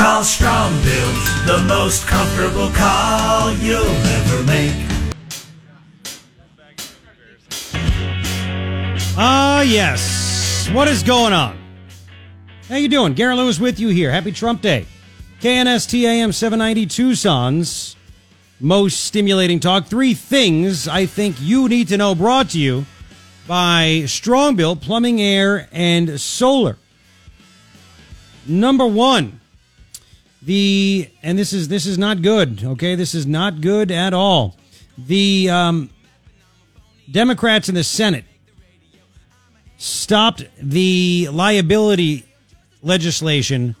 Call Strong Build, the most comfortable call you'll ever make. Ah, uh, yes. What is going on? How you doing? Garret Lewis with you here. Happy Trump Day. KNST AM 790 Tucson's most stimulating talk. Three things I think you need to know brought to you by Strongbuilt Plumbing, Air, and Solar. Number one, the and this is this is not good. Okay, this is not good at all. The um, Democrats in the Senate stopped the liability legislation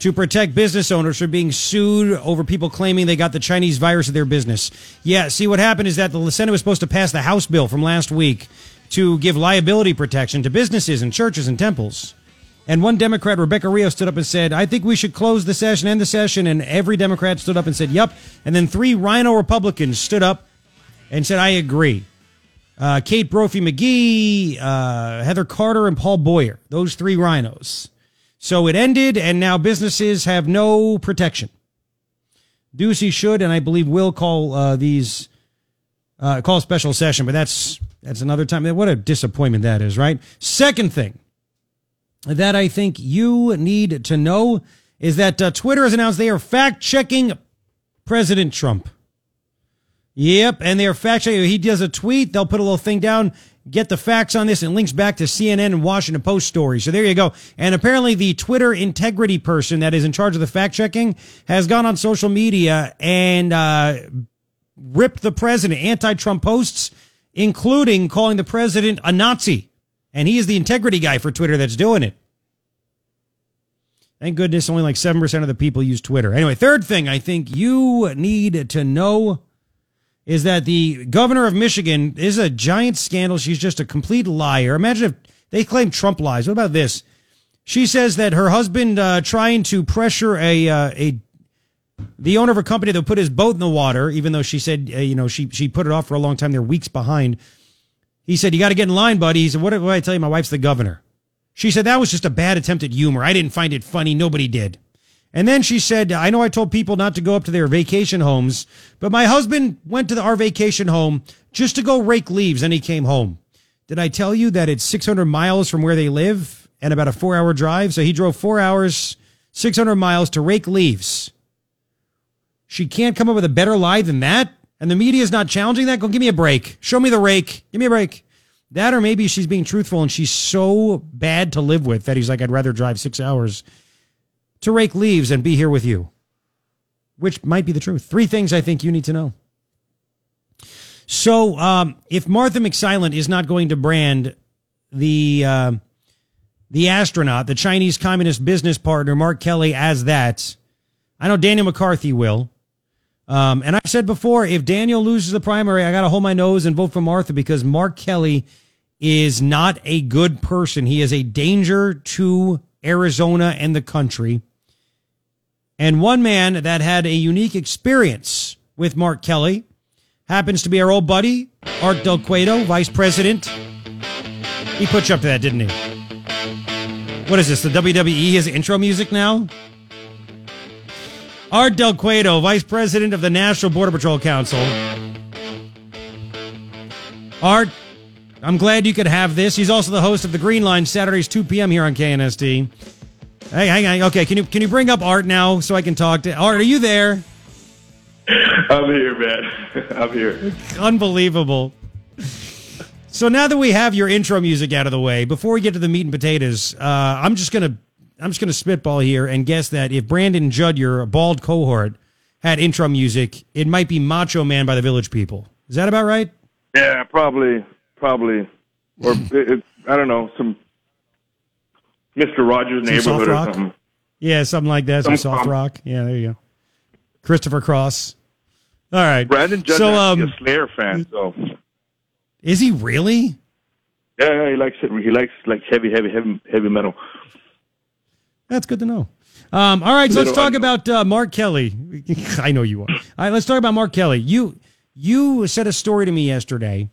to protect business owners from being sued over people claiming they got the Chinese virus of their business. Yeah, see what happened is that the Senate was supposed to pass the House bill from last week to give liability protection to businesses and churches and temples. And one Democrat, Rebecca Rios, stood up and said, I think we should close the session, end the session. And every Democrat stood up and said, Yep. And then three rhino Republicans stood up and said, I agree. Uh, Kate Brophy McGee, uh, Heather Carter, and Paul Boyer. Those three rhinos. So it ended, and now businesses have no protection. Ducey should, and I believe will call uh, these uh, call special session, but that's that's another time. What a disappointment that is, right? Second thing that I think you need to know is that uh, Twitter has announced they are fact checking President Trump. Yep, and they are fact checking. He does a tweet, they'll put a little thing down get the facts on this and links back to CNN and Washington Post stories. So there you go. And apparently the Twitter integrity person that is in charge of the fact checking has gone on social media and uh, ripped the president, anti-Trump posts, including calling the president a Nazi. And he is the integrity guy for Twitter that's doing it. Thank goodness only like 7% of the people use Twitter. Anyway, third thing I think you need to know is that the governor of Michigan is a giant scandal. She's just a complete liar. Imagine if they claim Trump lies. What about this? She says that her husband uh, trying to pressure a uh, a the owner of a company that put his boat in the water, even though she said uh, you know she she put it off for a long time. They're weeks behind. He said, "You got to get in line, buddy." He said, "What did I tell you? My wife's the governor." She said that was just a bad attempt at humor. I didn't find it funny. Nobody did. And then she said, I know I told people not to go up to their vacation homes, but my husband went to the, our vacation home just to go rake leaves and he came home. Did I tell you that it's 600 miles from where they live and about a four hour drive? So he drove four hours, 600 miles to rake leaves. She can't come up with a better lie than that. And the media is not challenging that. Go give me a break. Show me the rake. Give me a break. That or maybe she's being truthful and she's so bad to live with that he's like, I'd rather drive six hours to rake leaves and be here with you, which might be the truth. Three things I think you need to know. So, um, if Martha McSally is not going to brand the uh, the astronaut, the Chinese Communist business partner Mark Kelly, as that, I know Daniel McCarthy will. Um, and I've said before, if Daniel loses the primary, I got to hold my nose and vote for Martha because Mark Kelly is not a good person. He is a danger to Arizona and the country. And one man that had a unique experience with Mark Kelly happens to be our old buddy, Art Del Cueto, vice president. He put you up to that, didn't he? What is this? The WWE has intro music now? Art Del Cueto, vice president of the National Border Patrol Council. Art, I'm glad you could have this. He's also the host of the Green Line Saturdays 2 p.m. here on KNST. Hey, hang on. Okay, can you can you bring up Art now so I can talk to Art? Are you there? I'm here, man. I'm here. Unbelievable. So now that we have your intro music out of the way, before we get to the meat and potatoes, uh, I'm just gonna I'm just gonna spitball here and guess that if Brandon Judd, your bald cohort, had intro music, it might be Macho Man by the Village People. Is that about right? Yeah, probably, probably, or it, I don't know, some Mr. Rogers' Neighborhood or something. Yeah, something like that. Some, some soft rock. Yeah, there you go. Christopher Cross. All right. Brandon Judd so, um, a Slayer fan, so is he really? Yeah, yeah, he likes it. He likes like heavy, heavy, heavy, heavy metal. That's good to know. Um, all right, so let's talk about uh, Mark Kelly. I know you are. All right, let's talk about Mark Kelly. You you said a story to me yesterday,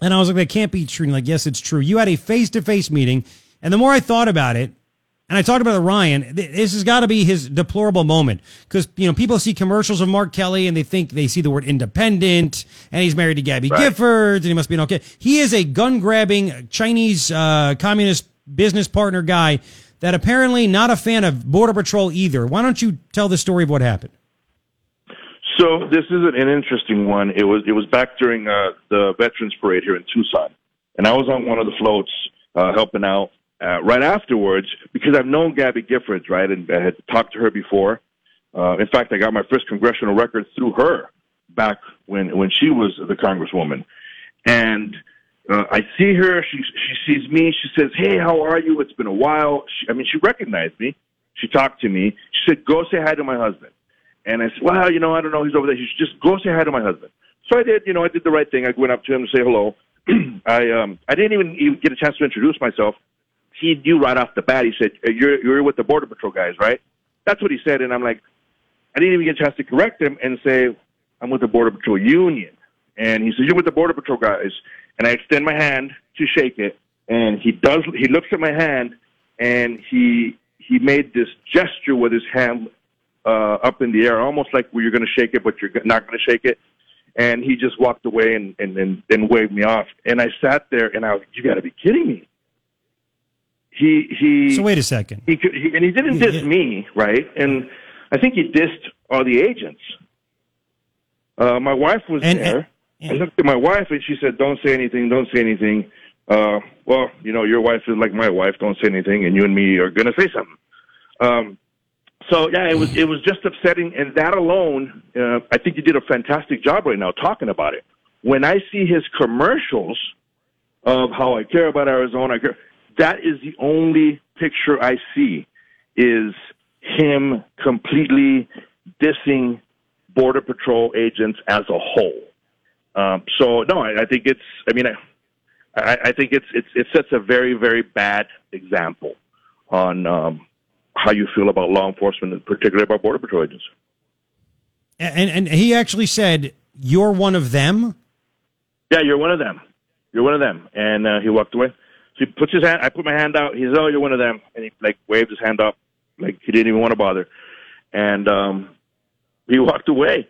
and I was like, "That can't be true." And like, yes, it's true. You had a face to face meeting and the more I thought about it, and I talked about the Ryan. This has got to be his deplorable moment because you know people see commercials of Mark Kelly and they think they see the word independent, and he's married to Gabby right. Giffords, and he must be an okay. He is a gun grabbing Chinese uh, communist business partner guy that apparently not a fan of Border Patrol either. Why don't you tell the story of what happened? So this is an interesting one. It was it was back during uh, the Veterans Parade here in Tucson, and I was on one of the floats uh, helping out uh, right afterwards because I've known Gabby Giffords, right, and I had talked to her before. Uh, in fact, I got my first congressional record through her back when when she was the congresswoman, and uh, I see her. She she sees me. She says, "Hey, how are you? It's been a while." She, I mean, she recognized me. She talked to me. She said, "Go say hi to my husband." And I said, "Well, you know, I don't know. He's over there. You should just go say hi to my husband." So I did. You know, I did the right thing. I went up to him to say hello. I um I didn't even, even get a chance to introduce myself he knew right off the bat. He said, "You're you're with the border patrol guys, right?" That's what he said, and I'm like, I didn't even get a chance to correct him and say, "I'm with the border patrol union." And he said, "You're with the border patrol guys," and I extend my hand to shake it, and he does. He looks at my hand, and he he made this gesture with his hand uh, up in the air, almost like well, you're going to shake it, but you're not going to shake it. And he just walked away and and and, and waved me off. And I sat there, and I was, "You got to be kidding me!" he he. So wait a second. He, could, he and he didn't diss me, right? And I think he dissed all the agents. Uh, my wife was and, there. And, I looked at my wife and she said, "Don't say anything. Don't say anything." Uh, well, you know, your wife is like my wife. Don't say anything, and you and me are to say something. Um, so yeah, it was it was just upsetting, and that alone, uh, I think you did a fantastic job right now talking about it. When I see his commercials of how I care about Arizona, care, that is the only picture I see is him completely dissing border patrol agents as a whole. Um, so no, I, I think it's. I mean, I, I think it's, it's it sets a very very bad example on um, how you feel about law enforcement, and particularly about border patrol agents. And and he actually said, "You're one of them." Yeah, you're one of them. You're one of them, and uh, he walked away. So he puts his hand. I put my hand out. He says, "Oh, you're one of them," and he like waved his hand up, like he didn't even want to bother, and um, he walked away.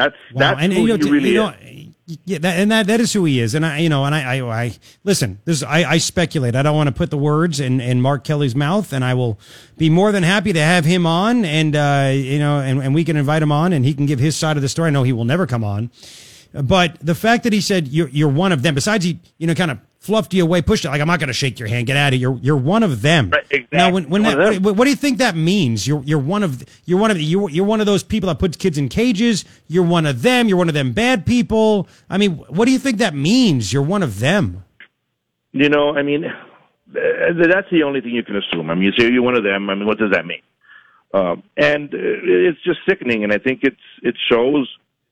That's wow. that's and, who you know, he really you know, is. Yeah, that, and that that is who he is. And I, you know, and I, I, I listen. This I, I speculate. I don't want to put the words in, in Mark Kelly's mouth, and I will be more than happy to have him on, and uh, you know, and, and we can invite him on, and he can give his side of the story. I know he will never come on, but the fact that he said you're you're one of them, besides he, you know, kind of fluffed you away, pushed it like I'm not going to shake your hand. Get out of here. You're you're one of them. Right, exactly. Now, when, when that, what, what, do you think that means? You're you're one of you're one of you're you're one of those people that puts kids in cages. You're one of them. You're one of them bad people. I mean, what do you think that means? You're one of them. You know, I mean, that's the only thing you can assume. I mean, you say you're one of them. I mean, what does that mean? Um, and uh, it's just sickening, and I think it's it shows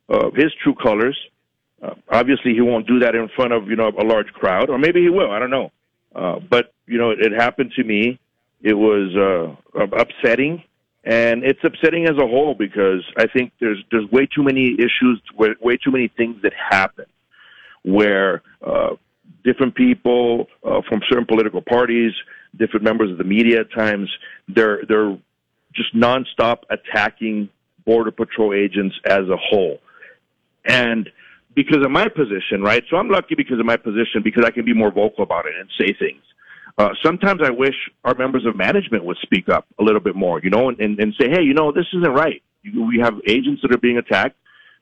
uh, his true colors uh, obviously, he won't do that in front of you know a large crowd, or maybe he will. I don't know. Uh, but you know, it, it happened to me. It was uh, upsetting, and it's upsetting as a whole because I think there's there's way too many issues, way, way too many things that happen where uh, different people uh, from certain political parties, different members of the media at times, they're they're just nonstop attacking border patrol agents as a whole, and because of my position, right? So I'm lucky because of my position because I can be more vocal about it and say things. Uh, sometimes I wish our members of management would speak up a little bit more, you know, and, and, and say, hey, you know, this isn't right. We have agents that are being attacked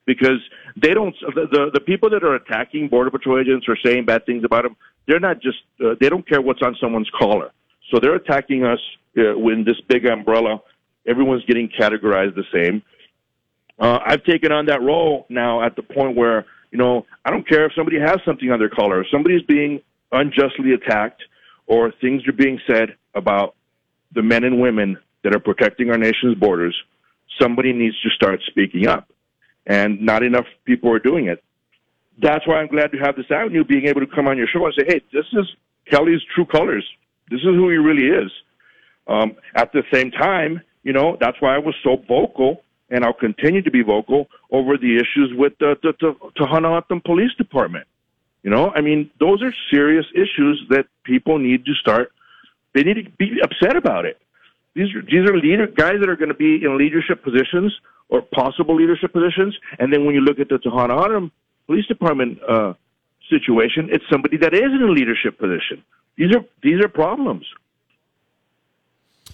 because they don't, the, the, the people that are attacking Border Patrol agents or saying bad things about them, they're not just, uh, they don't care what's on someone's collar. So they're attacking us uh, with this big umbrella. Everyone's getting categorized the same. Uh, I've taken on that role now at the point where you know, I don't care if somebody has something on their collar, if somebody's being unjustly attacked, or things are being said about the men and women that are protecting our nation's borders, somebody needs to start speaking up. And not enough people are doing it. That's why I'm glad to have this avenue, being able to come on your show and say, hey, this is Kelly's true colors. This is who he really is. Um, at the same time, you know, that's why I was so vocal and I'll continue to be vocal over the issues with the, the, Police Department. You know, I mean, those are serious issues that people need to start They need to be upset about it. These are, these are leader, guys that are going to be in leadership positions or possible leadership positions. And then when you look at the Tohono Police Department uh, situation, it's somebody that is in a leadership position. These are these are problems.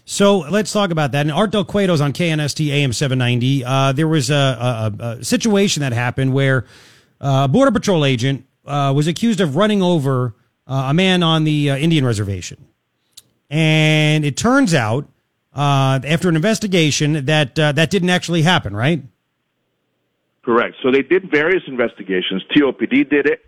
So let's talk about that. And Art Del Cueto's on KNST AM 790. Uh, there was a, a, a, situation that happened where uh, a Border Patrol agent uh, was accused of running over uh, a man on the uh, Indian reservation. And it turns out, uh, after an investigation, that that didn't actually happen, right? Correct. So they did various investigations. TOPD did it.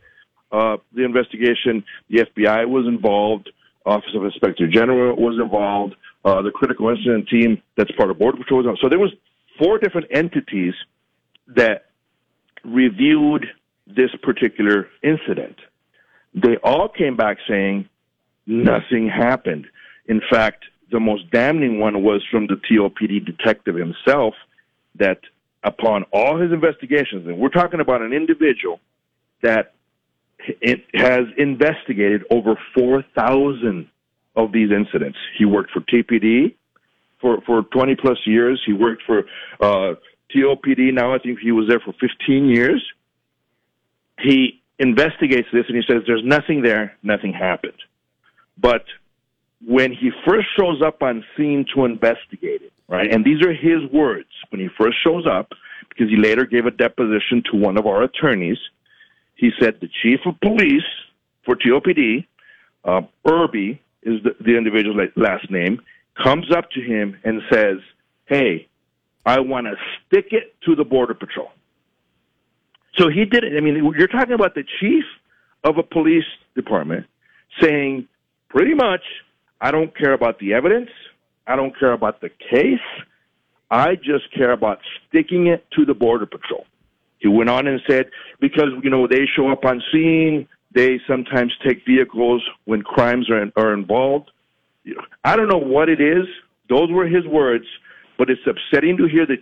the investigation, the FBI was involved. Office of Inspector General was involved uh, the critical incident team that's part of Border Patrol. So there was four different entities that reviewed this particular incident. They all came back saying nothing happened. In fact, the most damning one was from the TOPD detective himself that upon all his investigations, and we're talking about an individual that has investigated over 4,000 of these incidents. He worked for TPD for, for 20 plus years. He worked for uh, TOPD now. I think he was there for 15 years. He investigates this and he says there's nothing there, nothing happened. But when he first shows up on scene to investigate it, right, and these are his words, when he first shows up, because he later gave a deposition to one of our attorneys, he said the chief of police for TOPD, uh, Irby, is the, the individual's last name, comes up to him and says, Hey, I want to stick it to the Border Patrol. So he did it. I mean, you're talking about the chief of a police department saying, pretty much, I don't care about the evidence. I don't care about the case. I just care about sticking it to the Border Patrol. He went on and said, because, you know, they show up on scene, they sometimes take vehicles when crimes are, are involved. I don't know what it is. Those were his words, but it's upsetting to hear the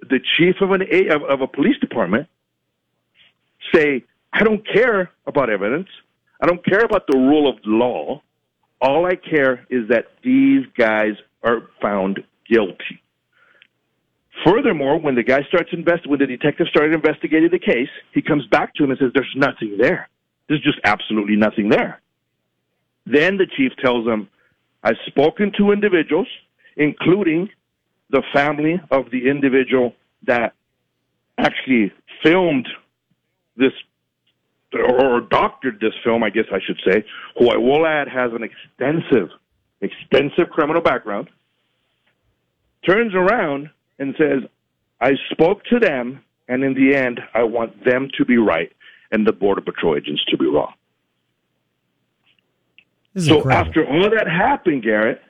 the chief of an of, of a police department say, "I don't care about evidence. I don't care about the rule of law. All I care is that these guys are found guilty." Furthermore, when the guy starts invest, when the detective started investigating the case, he comes back to him and says, "There's nothing there." There's just absolutely nothing there. Then the chief tells them, I've spoken to individuals, including the family of the individual that actually filmed this or doctored this film, I guess I should say, who I will add has an extensive, extensive criminal background, turns around and says, I spoke to them, and in the end, I want them to be right and the Border Patrol agents to be wrong. So incredible. after all that happened, Garret,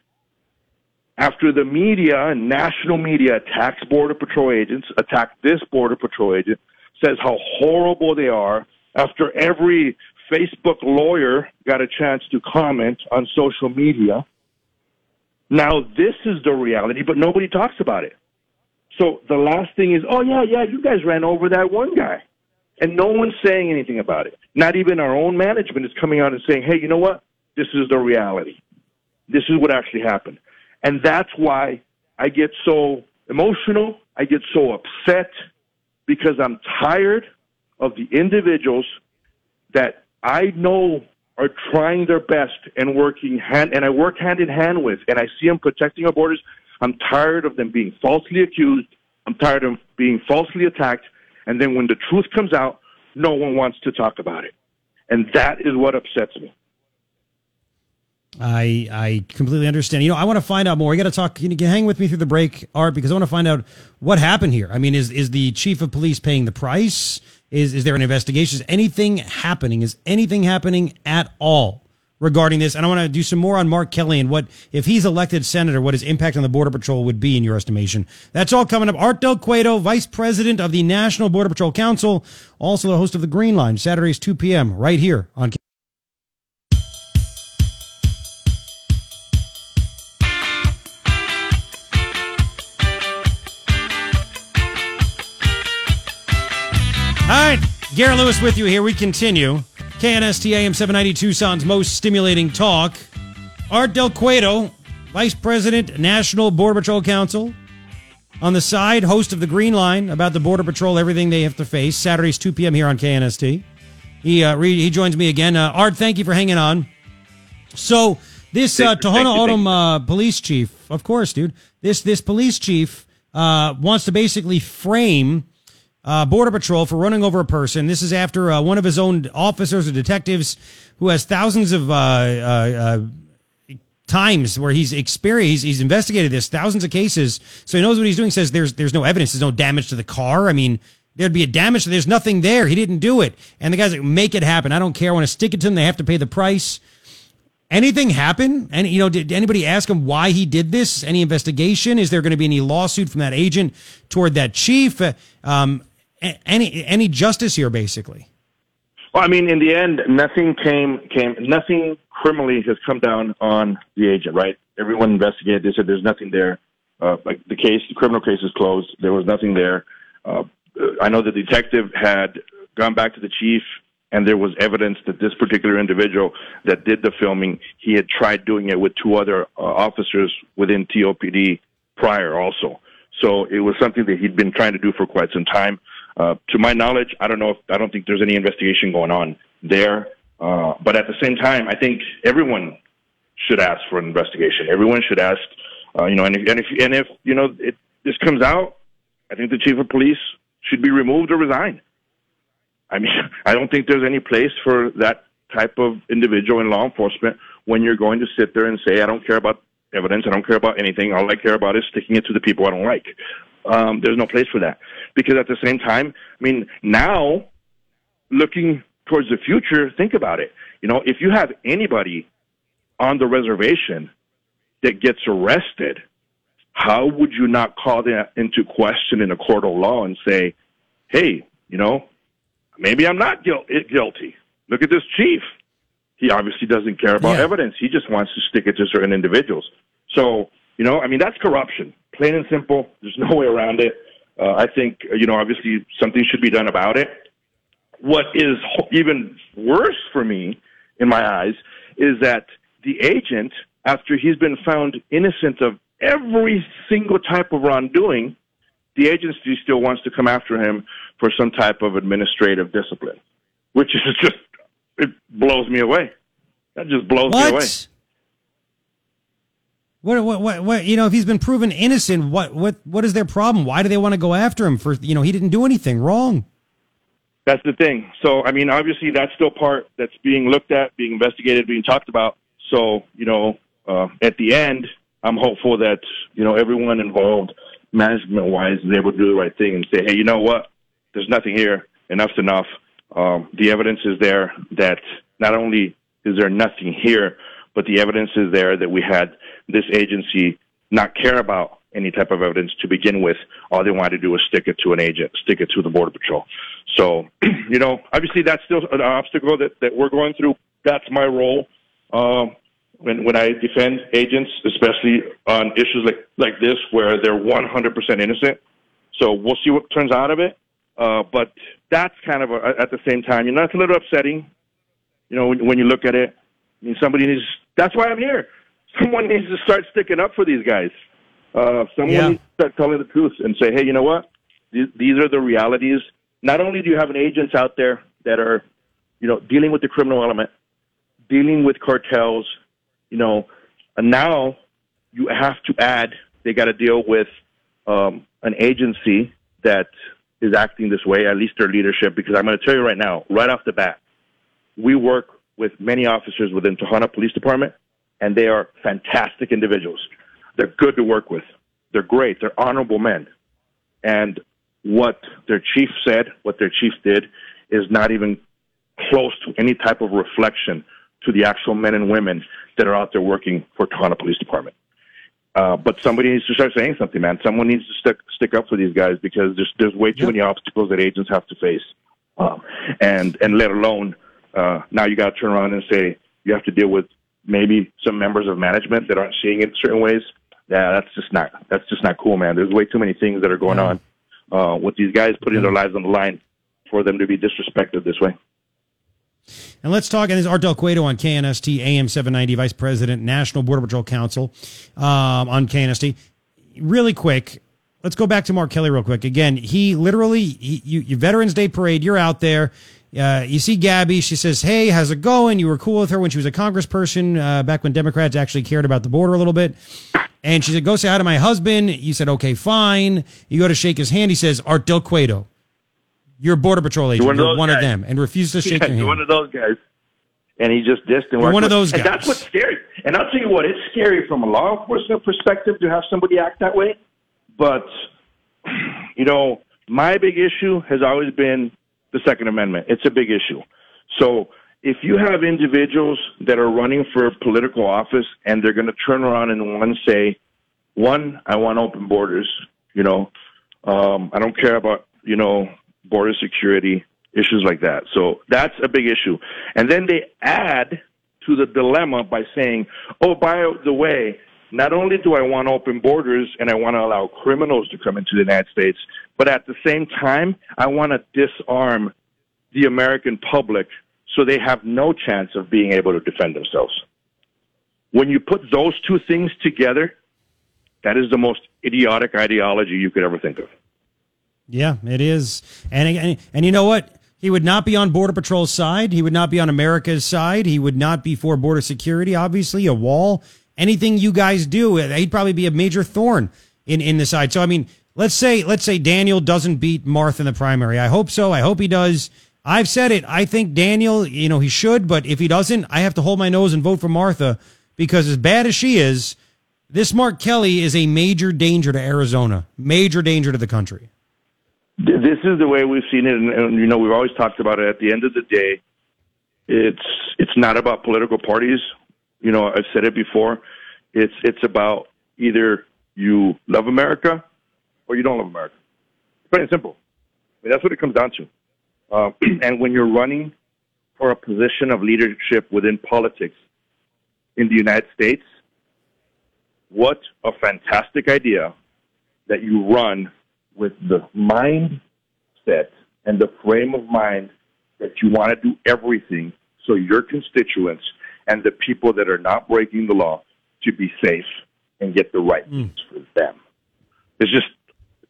after the media and national media attacks Border Patrol agents, attack this Border Patrol agent, says how horrible they are, after every Facebook lawyer got a chance to comment on social media, now this is the reality, but nobody talks about it. So the last thing is, oh yeah, yeah, you guys ran over that one guy and no one's saying anything about it. Not even our own management is coming out and saying, hey, you know what? This is the reality. This is what actually happened. And that's why I get so emotional. I get so upset because I'm tired of the individuals that I know are trying their best and working hand, and I work hand in hand with, and I see them protecting our borders. I'm tired of them being falsely accused. I'm tired of being falsely attacked. And then when the truth comes out, no one wants to talk about it. And that is what upsets me. I I completely understand. You know, I want to find out more. You got to talk. You can hang with me through the break, Art? Because I want to find out what happened here. I mean, is is the chief of police paying the price? Is is there an investigation? Is anything happening? Is anything happening at all? Regarding this. And I want to do some more on Mark Kelly and what, if he's elected senator, what his impact on the Border Patrol would be in your estimation. That's all coming up. Art Del Cueto, Vice President of the National Border Patrol Council, also the host of the Green Line, Saturdays 2 p.m. right here on. All right, Garret Lewis with you here. We continue. KNST AM 790 Tucson's most stimulating talk. Art Del Cueto, Vice President, National Border Patrol Council. On the side, host of the Green Line about the Border Patrol, everything they have to face. Saturdays, 2 p.m. here on KNST. He uh, re- he joins me again. Uh, Art, thank you for hanging on. So this uh, Tohono O'odham uh, police chief, of course, dude. This this police chief uh, wants to basically frame uh, Border Patrol for running over a person. This is after uh, one of his own officers or detectives who has thousands of uh, uh, uh, times where he's experienced, he's, he's investigated this, thousands of cases. So he knows what he's doing. Says there's there's no evidence, there's no damage to the car. I mean, there'd be a damage. There's nothing there. He didn't do it. And the guys like, make it happen. I don't care. I want to stick it to them. They have to pay the price. Anything happen? And you know, did anybody ask him why he did this? Any investigation? Is there going to be any lawsuit from that agent toward that chief? Uh, Um, any any justice here, basically? Well, I mean, in the end, nothing came came nothing criminally has come down on the agent, right? Everyone investigated. They said there's nothing there. Uh, like the case, the criminal case is closed. There was nothing there. Uh, I know the detective had gone back to the chief, and there was evidence that this particular individual that did the filming, he had tried doing it with two other uh, officers within TOPD prior, also. So it was something that he'd been trying to do for quite some time. Uh, to my knowledge, I don't know if I don't think there's any investigation going on there. Uh, but at the same time, I think everyone should ask for an investigation. Everyone should ask, uh, you know, and if, and if and if you know it, this comes out, I think the chief of police should be removed or resign. I mean, I don't think there's any place for that type of individual in law enforcement when you're going to sit there and say, I don't care about evidence, I don't care about anything. All I care about is sticking it to the people I don't like. Um, there's no place for that because at the same time, I mean, now looking towards the future, think about it. You know, if you have anybody on the reservation that gets arrested, how would you not call that into question in a court of law and say, hey, you know, maybe I'm not guil- guilty. Look at this chief. He obviously doesn't care about Yeah. evidence. He just wants to stick it to certain individuals. So, you know, I mean, that's corruption. Plain and simple. There's no way around it. Uh, I think, you know, obviously something should be done about it. What is ho- even worse for me, in my eyes, is that the agent, after he's been found innocent of every single type of wrongdoing, the agency still wants to come after him for some type of administrative discipline, which is just, it blows me away. That just blows me away. What? What, what, what, you know, if he's been proven innocent, what, what, what is their problem? Why do they want to go after him for, you know, he didn't do anything wrong? That's the thing. So, I mean, obviously, that's still part that's being looked at, being investigated, being talked about. So, you know, uh, at the end, I'm hopeful that you know everyone involved, management-wise, is able to do the right thing and say, hey, you know what? There's nothing here. Enough's enough. Um, the evidence is there that not only is there nothing here, but the evidence is there that we had this agency not care about any type of evidence to begin with. All they wanted to do was stick it to an agent, stick it to the Border Patrol. So, you know, obviously that's still an obstacle that, that we're going through. That's my role. Um, when, when I defend agents, especially on issues like, like this where they're 100% innocent. So we'll see what turns out of it. Uh, but that's kind of a, at the same time, you know, it's a little upsetting, you know, when, when you look at it. I mean, somebody needs, that's why I'm here. Someone needs to start sticking up for these guys. Uh, someone Yeah. needs to start telling the truth and say, hey, you know what? These, these are the realities. Not only do you have an agents out there that are, you know, dealing with the criminal element, dealing with cartels, you know, and now you have to add, they got to deal with um, an agency that is acting this way, at least their leadership, because I'm going to tell you right now, right off the bat, we work with many officers within Tohono Police Department, and they are fantastic individuals. They're good to work with. They're great. They're honorable men. And what their chief said, what their chief did, is not even close to any type of reflection to the actual men and women that are out there working for Tohono Police Department. Uh, but somebody needs to start saying something, man. Someone needs to stick stick up for these guys because there's there's way too Yep. many obstacles that agents have to face, um, and and let alone uh, now you got to turn around and say you have to deal with maybe some members of management that aren't seeing it certain ways. Yeah, that's just not that's just not cool, man. There's way too many things that are going on uh, with these guys putting their lives on the line for them to be disrespected this way. And let's talk. And this is Art Del Cueto on KNST AM 790, Vice President, National Border Patrol Council um, on KNST. Really quick, let's go back to Mark Kelly real quick. Again, he literally, he, you, you Veterans Day parade, you're out there. Uh, you see Gabby. She says, "Hey, how's it going?" You were cool with her when she was a congressperson uh, back when Democrats actually cared about the border a little bit. And she said, "Go say hi to my husband." You said, "Okay, fine." You go to shake his hand. He says, "Art Del Cueto, you're a border patrol agent. You're one of You're one of them," and refuses to shake Yeah, your you're hand. one of those guys. And he just dissed and one of those And guys. that's what's scary. And I'll tell you what, it's scary from a law enforcement perspective to have somebody act that way. But, you know, my big issue has always been the Second Amendment. It's a big issue. So if you have individuals that are running for political office and they're going to turn around and one say, one, I want open borders, you know, um, I don't care about, you know, border security, issues like that. So that's a big issue. And then they add to the dilemma by saying, oh, by the way, not only do I want open borders and I want to allow criminals to come into the United States, but at the same time, I want to disarm the American public so they have no chance of being able to defend themselves. When you put those two things together, that is the most idiotic ideology you could ever think of. Yeah, it is. And, and and you know what? He would not be on Border Patrol's side. He would not be on America's side. He would not be for border security, obviously, a wall. Anything you guys do, uh, he'd probably be a major thorn in, in the side. So I mean, let's say let's say Daniel doesn't beat Martha in the primary. I hope so. I hope he does. I've said it. I think Daniel, you know, he should, but if he doesn't, I have to hold my nose and vote for Martha because as bad as she is, this Mark Kelly is a major danger to Arizona, major danger to the country. This is the way we've seen it, and, and you know we've always talked about it. At the end of the day, it's it's not about political parties. You know, I've said it before. It's it's about either you love America or you don't love America. It's and simple. I mean, that's what it comes down to. Uh, and when you're running for a position of leadership within politics in the United States, what a fantastic idea that you run with the mindset and the frame of mind that you want to do everything so your constituents and the people that are not breaking the law to be safe and get the right things for them. It's just,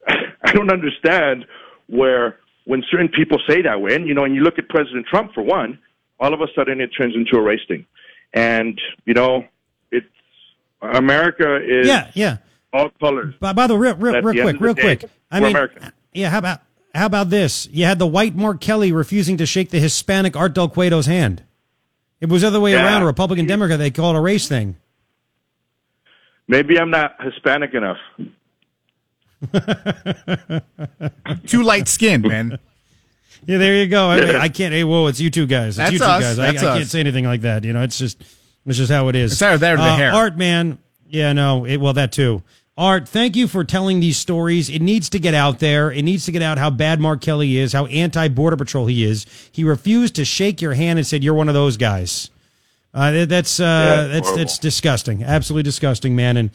I don't understand where when certain people say that way, and you know, and you look at President Trump for one, all of a sudden it turns into a race thing. And, you know, it's, America is Yeah, yeah. all colors. By, by the real, real, real quick, real day, quick. I mean, American. yeah. How about how about this? You had the white Mark Kelly refusing to shake the Hispanic Art Del Cueto's hand. It was the other way Yeah. around. A Republican Democrat. They call it a race thing. Maybe I'm not Hispanic enough. Too light skinned, man. Yeah, there you go. I, I can't. Hey, whoa, it's you two guys. It's That's you two us. guys. I, I can't say anything like that. You know, it's just it's just how it is. It's either that or the Uh, hair. Art, man. Yeah, no. It, well, that too. Art, thank you for telling these stories. It needs to get out there. It needs to get out how bad Mark Kelly is, how anti Border Patrol he is. He refused to shake your hand and said, You're one of those guys. Uh, that- that's uh, Yeah, that's horrible. that's disgusting. Absolutely disgusting, man. And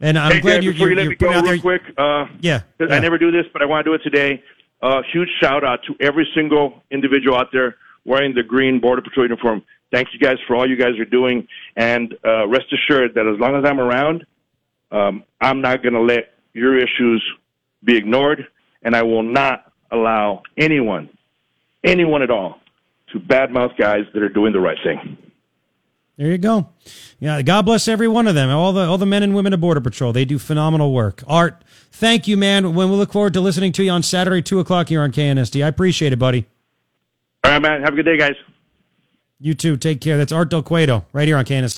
and I'm hey, glad Dan, you're, you're, you let you're me go out real there. quick, uh, Yeah, yeah. I never do this, but I want to do it today. Uh, huge shout out to every single individual out there wearing the green Border Patrol uniform. Thank you guys for all you guys are doing, and uh, rest assured that as long as I'm around, um, I'm not going to let your issues be ignored, and I will not allow anyone, anyone at all, to badmouth guys that are doing the right thing. There you go. Yeah, God bless every one of them. All the all the men and women of Border Patrol. They do phenomenal work. Art, thank you, man. When we look forward to listening to you on Saturday, two o'clock here on KNST. I appreciate it, buddy. All right, man. Have a good day, guys. You too. Take care. That's Art Del Cueto right here on KNST.